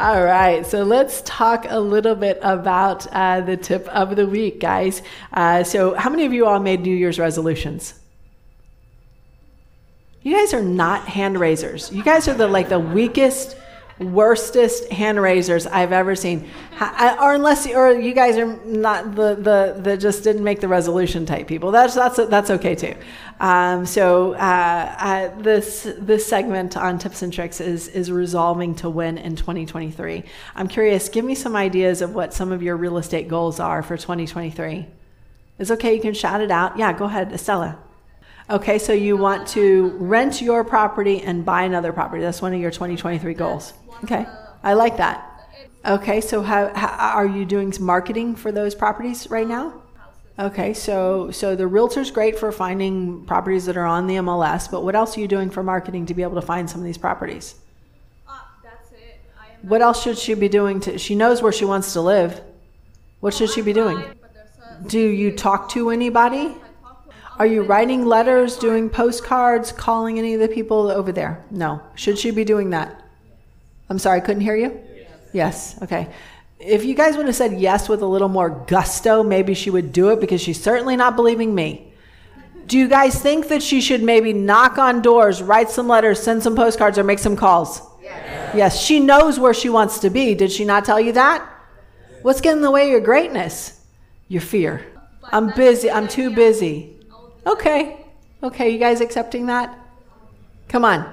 All right, so let's talk a little bit about uh, the tip of the week, guys. Uh, so, how many of you all made New Year's resolutions? You guys are not hand raisers. You guys are the like the weakest worstest hand raisers I've ever seen. Or unless, or you guys are not the, the, the just didn't make the resolution type people. That's, that's, that's okay too. Um, so, uh, uh, this, this segment on tips and tricks is, is resolving to win in 2023. I'm curious, give me some ideas of what some of your real estate goals are for 2023. It's okay. You can shout it out. Yeah, go ahead, Estella. Okay, so you want to rent your property and buy another property. That's one of your 2023 goals. Okay, I like that. Okay, so how, how are you doing marketing for those properties right now? Okay, so so the realtor's great for finding properties that are on the MLS, but what else are you doing for marketing to be able to find some of these properties? Uh, that's it. What else should she be doing to she knows where she wants to live. What should she be doing? Do you talk to anybody? Are you writing letters, doing postcards, calling any of the people over there? No. Should she be doing that? I'm sorry, I couldn't hear you? Yes. yes. Okay. If you guys would have said yes with a little more gusto, maybe she would do it because she's certainly not believing me. Do you guys think that she should maybe knock on doors, write some letters, send some postcards, or make some calls? Yes. yes. She knows where she wants to be. Did she not tell you that? What's getting in the way of your greatness? Your fear. I'm busy. I'm too busy. Okay. Okay, you guys accepting that? Come on.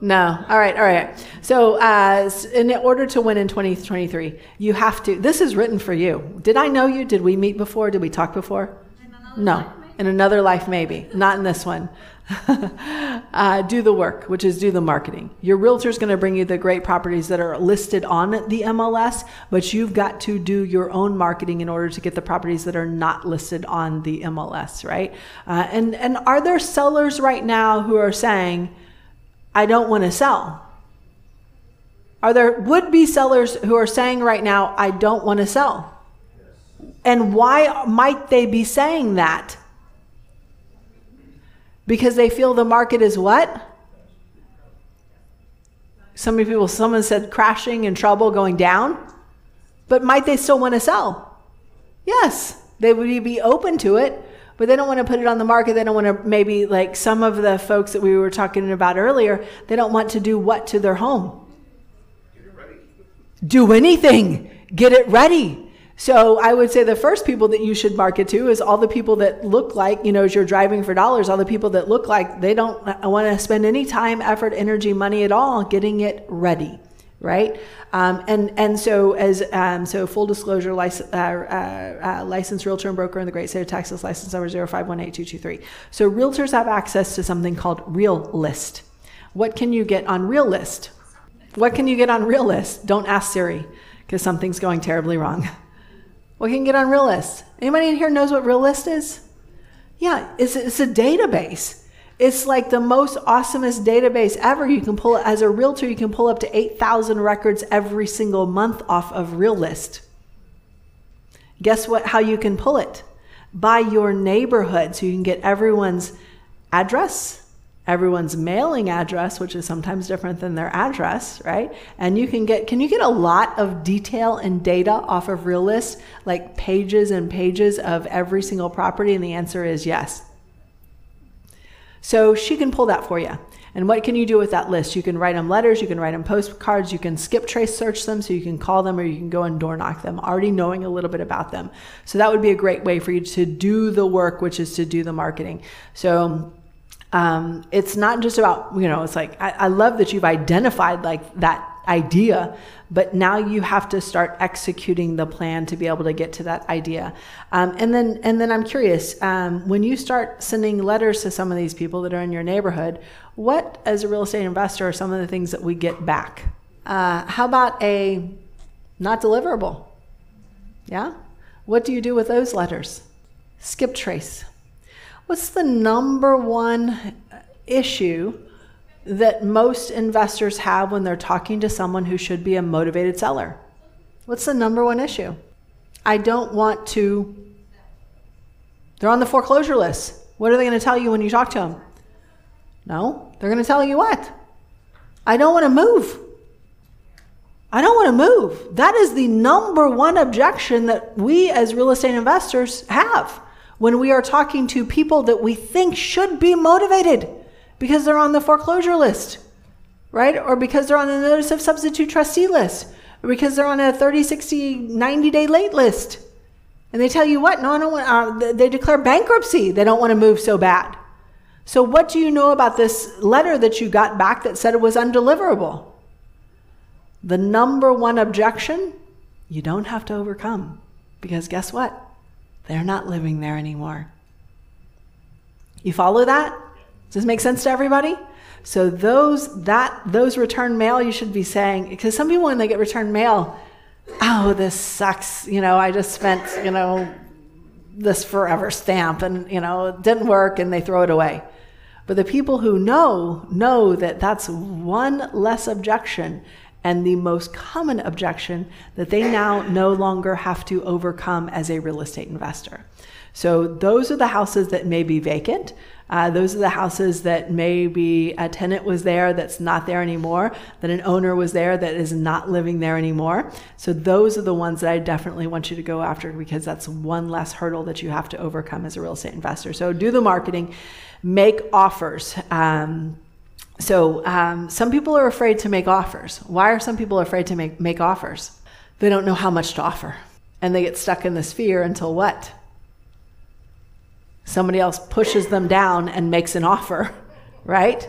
No. All right. All right. So, uh, in order to win in 2023, you have to. This is written for you. Did I know you? Did we meet before? Did we talk before? No. In another life, maybe. Not in this one. uh, do the work, which is do the marketing. Your realtor is going to bring you the great properties that are listed on the MLS, but you've got to do your own marketing in order to get the properties that are not listed on the MLS, right? Uh, and and are there sellers right now who are saying, "I don't want to sell"? Are there would be sellers who are saying right now, "I don't want to sell"? And why might they be saying that? Because they feel the market is what? So many people, someone said crashing and trouble going down, but might they still want to sell? Yes, they would be open to it, but they don't want to put it on the market. They don't want to maybe like some of the folks that we were talking about earlier, they don't want to do what to their home? Do anything. Get it ready. So I would say the first people that you should market to is all the people that look like, you know, as you're driving for dollars, all the people that look like they don't want to spend any time, effort, energy, money at all getting it ready, right? Um, and and so as um, so full disclosure, license, uh, uh, uh, licensed realtor and broker in the great state of Texas, license number 05182223. So realtors have access to something called Real List. What can you get on Realist? What can you get on Realist? Don't ask Siri because something's going terribly wrong. You can get on Realist. Anybody in here knows what Realist is? Yeah, it's, it's a database. It's like the most awesomest database ever. You can pull as a realtor, you can pull up to 8,000 records every single month off of Realist. Guess what? How you can pull it? By your neighborhood. So you can get everyone's address, everyone's mailing address, which is sometimes different than their address, right? And you can get, can you get a lot of detail and data off of real Realist, like pages and pages of every single property? And the answer is yes. So she can pull that for you. And what can you do with that list? You can write them letters, you can write them postcards, you can skip trace search them so you can call them or you can go and door knock them, already knowing a little bit about them. So that would be a great way for you to do the work, which is to do the marketing. So um, it's not just about you know it's like I, I love that you've identified like that idea but now you have to start executing the plan to be able to get to that idea. Um, and then and then i'm curious um, when you start sending letters to some of these people that are in your neighborhood what as a real estate investor are some of the things that we get back? Uh, how about a not deliverable? Yeah? What do you do with those letters? Skip trace What's the number one issue that most investors have when they're talking to someone who should be a motivated seller? What's the number one issue? I don't want to. They're on the foreclosure list. What are they going to tell you when you talk to them? No, they're going to tell you what? I don't want to move. I don't want to move. That is the number one objection that we as real estate investors have when we are talking to people that we think should be motivated because they're on the foreclosure list, right? Or because they're on the notice of substitute trustee list, or because they're on a 30, 60, 90 day late list. And they tell you what? No, I don't want, uh, they declare bankruptcy. They don't want to move so bad. So, what do you know about this letter that you got back that said it was undeliverable? The number one objection you don't have to overcome because guess what? They're not living there anymore. You follow that? Does this make sense to everybody? So those that those return mail you should be saying because some people when they get return mail, oh this sucks. You know I just spent you know this forever stamp and you know it didn't work and they throw it away. But the people who know know that that's one less objection and the most common objection that they now no longer have to overcome as a real estate investor. So, those are the houses that may be vacant. Uh, those are the houses that maybe a tenant was there that's not there anymore, that an owner was there that is not living there anymore. So, those are the ones that I definitely want you to go after because that's one less hurdle that you have to overcome as a real estate investor. So, do the marketing, make offers. Um, so um, some people are afraid to make offers. Why are some people afraid to make, make offers? They don't know how much to offer. And they get stuck in this fear until what? Somebody else pushes them down and makes an offer, right?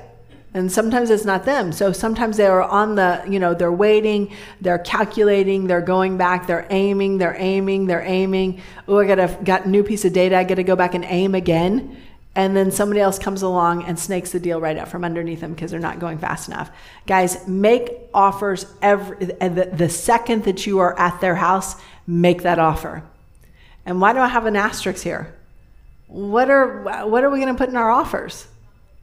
And sometimes it's not them. So sometimes they're on the, you know, they're waiting, they're calculating, they're going back, they're aiming, they're aiming, they're aiming. Oh, I got a got a new piece of data. I got to go back and aim again and then somebody else comes along and snakes the deal right out from underneath them because they're not going fast enough. Guys, make offers every the, the second that you are at their house, make that offer. And why do I have an asterisk here? What are what are we going to put in our offers?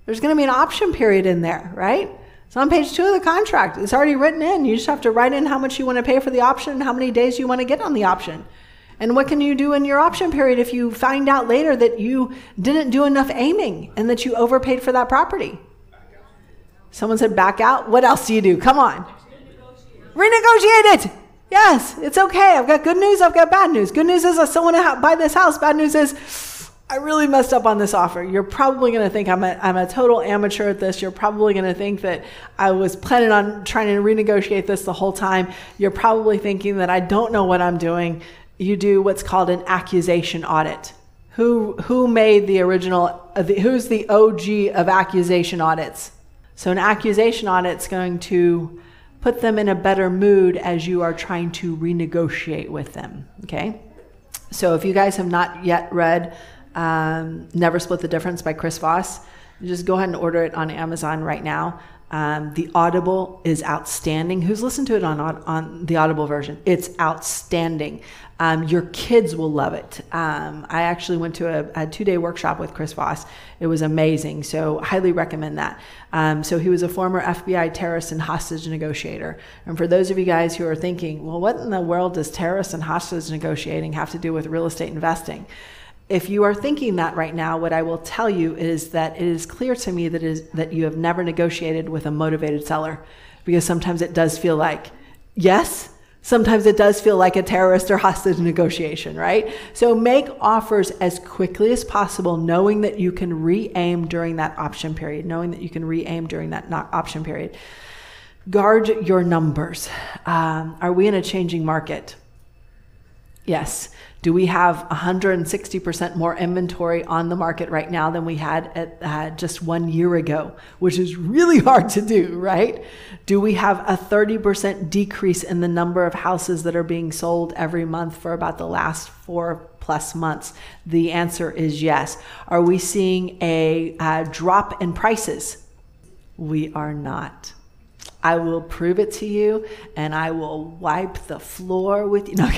There's going to be an option period in there, right? It's on page two of the contract. It's already written in. You just have to write in how much you want to pay for the option and how many days you want to get on the option. And what can you do in your option period if you find out later that you didn't do enough aiming and that you overpaid for that property? Someone said back out. What else do you do? Come on. Renegotiate it. Yes, it's okay. I've got good news. I've got bad news. Good news is I still want to buy this house. Bad news is I really messed up on this offer. You're probably going to think I'm a, I'm a total amateur at this. You're probably going to think that I was planning on trying to renegotiate this the whole time. You're probably thinking that I don't know what I'm doing you do what's called an accusation audit. Who, who made the original, uh, who's the OG of accusation audits? So, an accusation audit is going to put them in a better mood as you are trying to renegotiate with them. Okay? So, if you guys have not yet read um, Never Split the Difference by Chris Voss, just go ahead and order it on Amazon right now. Um, the Audible is outstanding. Who's listened to it on on the Audible version? It's outstanding. Um, your kids will love it. Um, I actually went to a, a two day workshop with Chris Voss. It was amazing. So, highly recommend that. Um, so, he was a former FBI terrorist and hostage negotiator. And for those of you guys who are thinking, well, what in the world does terrorist and hostage negotiating have to do with real estate investing? If you are thinking that right now, what I will tell you is that it is clear to me that is that you have never negotiated with a motivated seller, because sometimes it does feel like, yes, sometimes it does feel like a terrorist or hostage negotiation, right? So make offers as quickly as possible, knowing that you can re-aim during that option period, knowing that you can re-aim during that option period. Guard your numbers. Um, are we in a changing market? Yes. Do we have 160% more inventory on the market right now than we had at, uh, just one year ago, which is really hard to do, right? Do we have a 30% decrease in the number of houses that are being sold every month for about the last four plus months? The answer is yes. Are we seeing a uh, drop in prices? We are not. I will prove it to you and I will wipe the floor with you. No,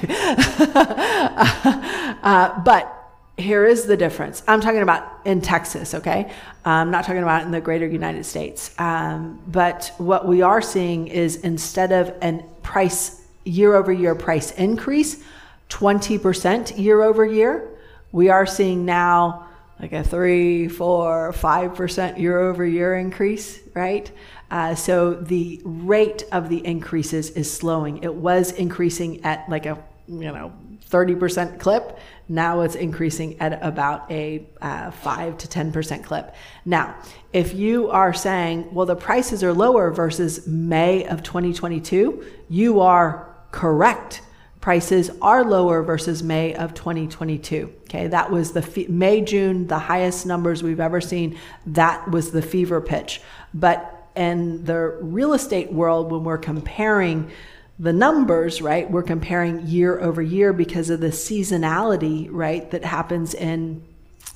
uh, but here is the difference. I'm talking about in Texas, okay? I'm not talking about in the greater United States. Um, but what we are seeing is instead of an price year over year price increase, 20% year over year, we are seeing now like a three, four, five percent year over year increase, right? Uh, so the rate of the increases is slowing. It was increasing at like a you know 30% clip. Now it's increasing at about a uh, 5 to 10% clip. Now, if you are saying, well, the prices are lower versus May of 2022, you are correct prices are lower versus May of 2022. Okay, that was the fe- May, June, the highest numbers we've ever seen. That was the fever pitch. But in the real estate world, when we're comparing the numbers, right, we're comparing year over year because of the seasonality, right, that happens in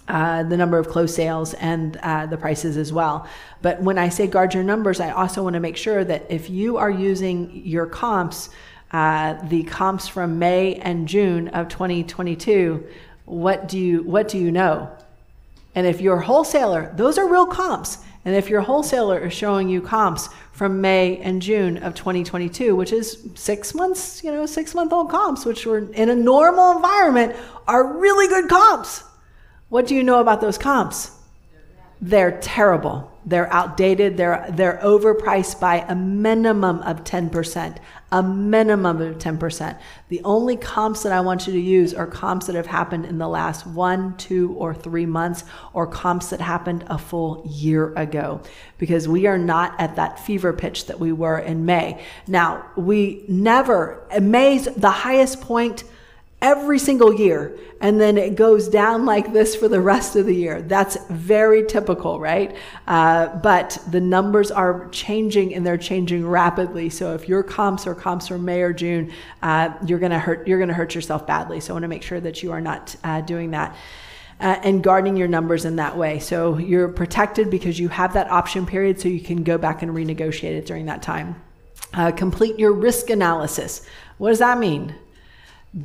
uh, the number of closed sales and uh, the prices as well. But when I say guard your numbers, I also want to make sure that if you are using your comps, uh, the comps from May and June of 2022, what do you what do you know? And if you're a wholesaler, those are real comps. And if your wholesaler is showing you comps from May and June of 2022, which is six months, you know, six month old comps, which were in a normal environment, are really good comps. What do you know about those comps? They're terrible. They're outdated. They're, they're overpriced by a minimum of 10%. A minimum of 10%. The only comps that I want you to use are comps that have happened in the last one, two, or three months, or comps that happened a full year ago, because we are not at that fever pitch that we were in May. Now, we never, May's the highest point every single year and then it goes down like this for the rest of the year that's very typical right uh, but the numbers are changing and they're changing rapidly so if your comps are comps from may or june uh, you're going to hurt you're going to hurt yourself badly so i want to make sure that you are not uh, doing that uh, and guarding your numbers in that way. So you're protected because you have that option period so you can go back and renegotiate it during that time. Uh, complete your risk analysis. What does that mean?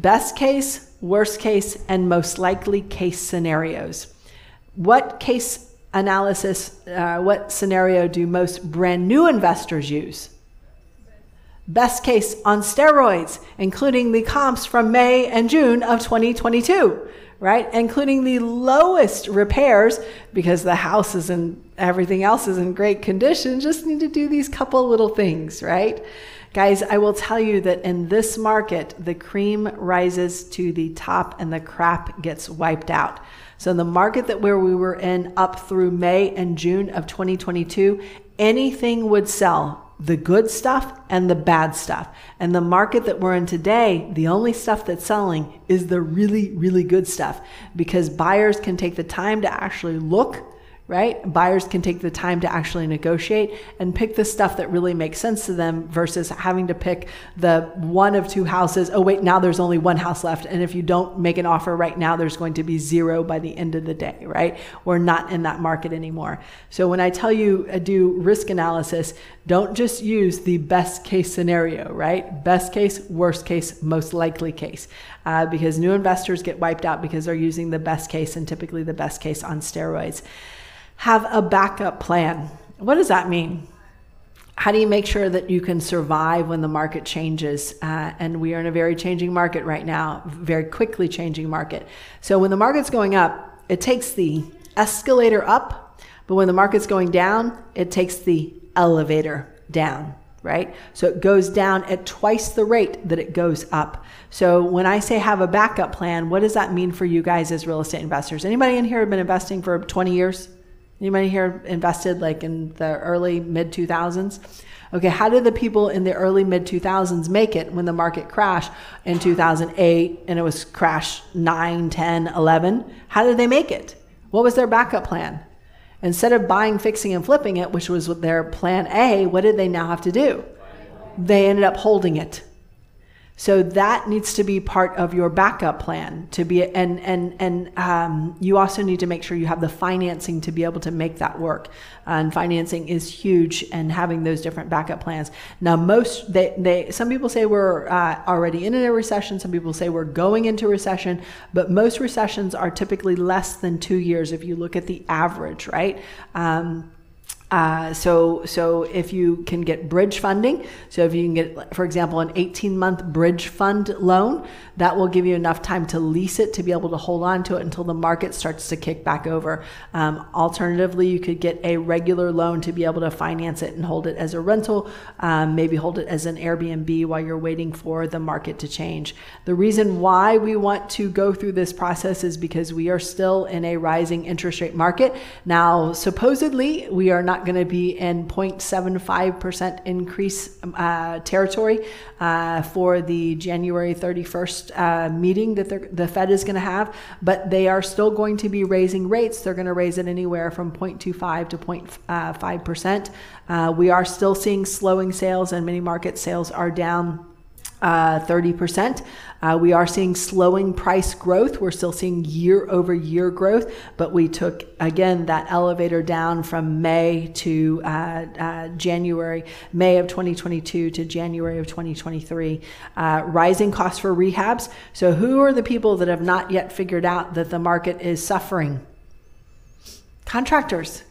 Best case, worst case, and most likely case scenarios. What case analysis, uh, what scenario do most brand new investors use? Best case on steroids, including the comps from May and June of 2022, right? Including the lowest repairs because the house is in everything else is in great condition. Just need to do these couple little things, right? Guys, I will tell you that in this market, the cream rises to the top and the crap gets wiped out. So, in the market that where we were in up through May and June of 2022, anything would sell the good stuff and the bad stuff. And the market that we're in today, the only stuff that's selling is the really, really good stuff because buyers can take the time to actually look right? Buyers can take the time to actually negotiate and pick the stuff that really makes sense to them versus having to pick the one of two houses. Oh, wait, now there's only one house left. And if you don't make an offer right now, there's going to be zero by the end of the day, right? We're not in that market anymore. So when I tell you uh, do risk analysis, don't just use the best case scenario, right? Best case, worst case, most likely case. Uh, because new investors get wiped out because they're using the best case and typically the best case on steroids have a backup plan. What does that mean? How do you make sure that you can survive when the market changes? Uh, and we are in a very changing market right now, very quickly changing market. So when the market's going up, it takes the escalator up, but when the market's going down, it takes the elevator down right? So it goes down at twice the rate that it goes up. So when I say have a backup plan, what does that mean for you guys as real estate investors? Anybody in here have been investing for 20 years? Anybody here invested like in the early mid 2000s? Okay, how did the people in the early mid 2000s make it when the market crashed in 2008 and it was crash 9, 10, 11? How did they make it? What was their backup plan? Instead of buying, fixing, and flipping it, which was their plan A, what did they now have to do? They ended up holding it. So that needs to be part of your backup plan to be, and and and um, you also need to make sure you have the financing to be able to make that work. And financing is huge, and having those different backup plans. Now, most they they some people say we're uh, already in a recession. Some people say we're going into recession, but most recessions are typically less than two years if you look at the average, right? Um, uh, so, so if you can get bridge funding, so if you can get, for example, an 18 month bridge fund loan, that will give you enough time to lease it to be able to hold on to it until the market starts to kick back over. Um, alternatively, you could get a regular loan to be able to finance it and hold it as a rental, um, maybe hold it as an Airbnb while you're waiting for the market to change. The reason why we want to go through this process is because we are still in a rising interest rate market. Now, supposedly, we are not going to be in 0.75% increase uh, territory uh, for the January 31st uh, meeting that the Fed is going to have, but they are still going to be raising rates. They're going to raise it anywhere from 0.25 to 0.5%. Uh, we are still seeing slowing sales, and many market sales are down uh, 30%. Uh, we are seeing slowing price growth. We're still seeing year over year growth, but we took, again, that elevator down from May to uh, uh January, May of 2022 to January of 2023. Uh, rising costs for rehabs. So, who are the people that have not yet figured out that the market is suffering? Contractors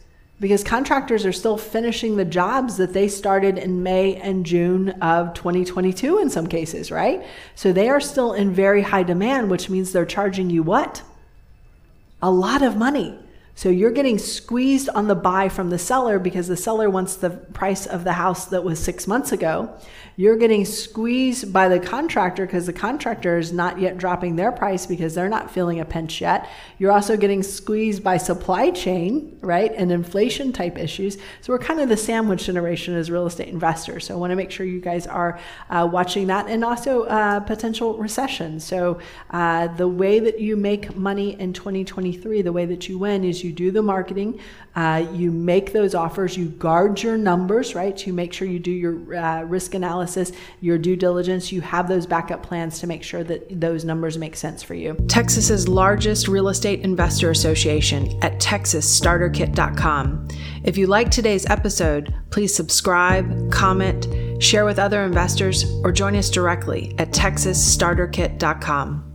because contractors are still finishing the jobs that they started in May and June of 2022 in some cases, right? So they are still in very high demand, which means they're charging you what? A lot of money. So you're getting squeezed on the buy from the seller because the seller wants the price of the house that was six months ago. You're getting squeezed by the contractor because the contractor is not yet dropping their price because they're not feeling a pinch yet. You're also getting squeezed by supply chain, right, and inflation type issues. So we're kind of the sandwich generation as real estate investors. So I want to make sure you guys are uh, watching that and also uh, potential recession. So uh, the way that you make money in 2023, the way that you win is you do the marketing, uh, you make those offers, you guard your numbers, right? You make sure you do your uh, risk analysis, your due diligence, you have those backup plans to make sure that those numbers make sense for you. Texas's largest real estate investor association at texasstarterkit.com. If you like today's episode, please subscribe, comment, share with other investors, or join us directly at texasstarterkit.com.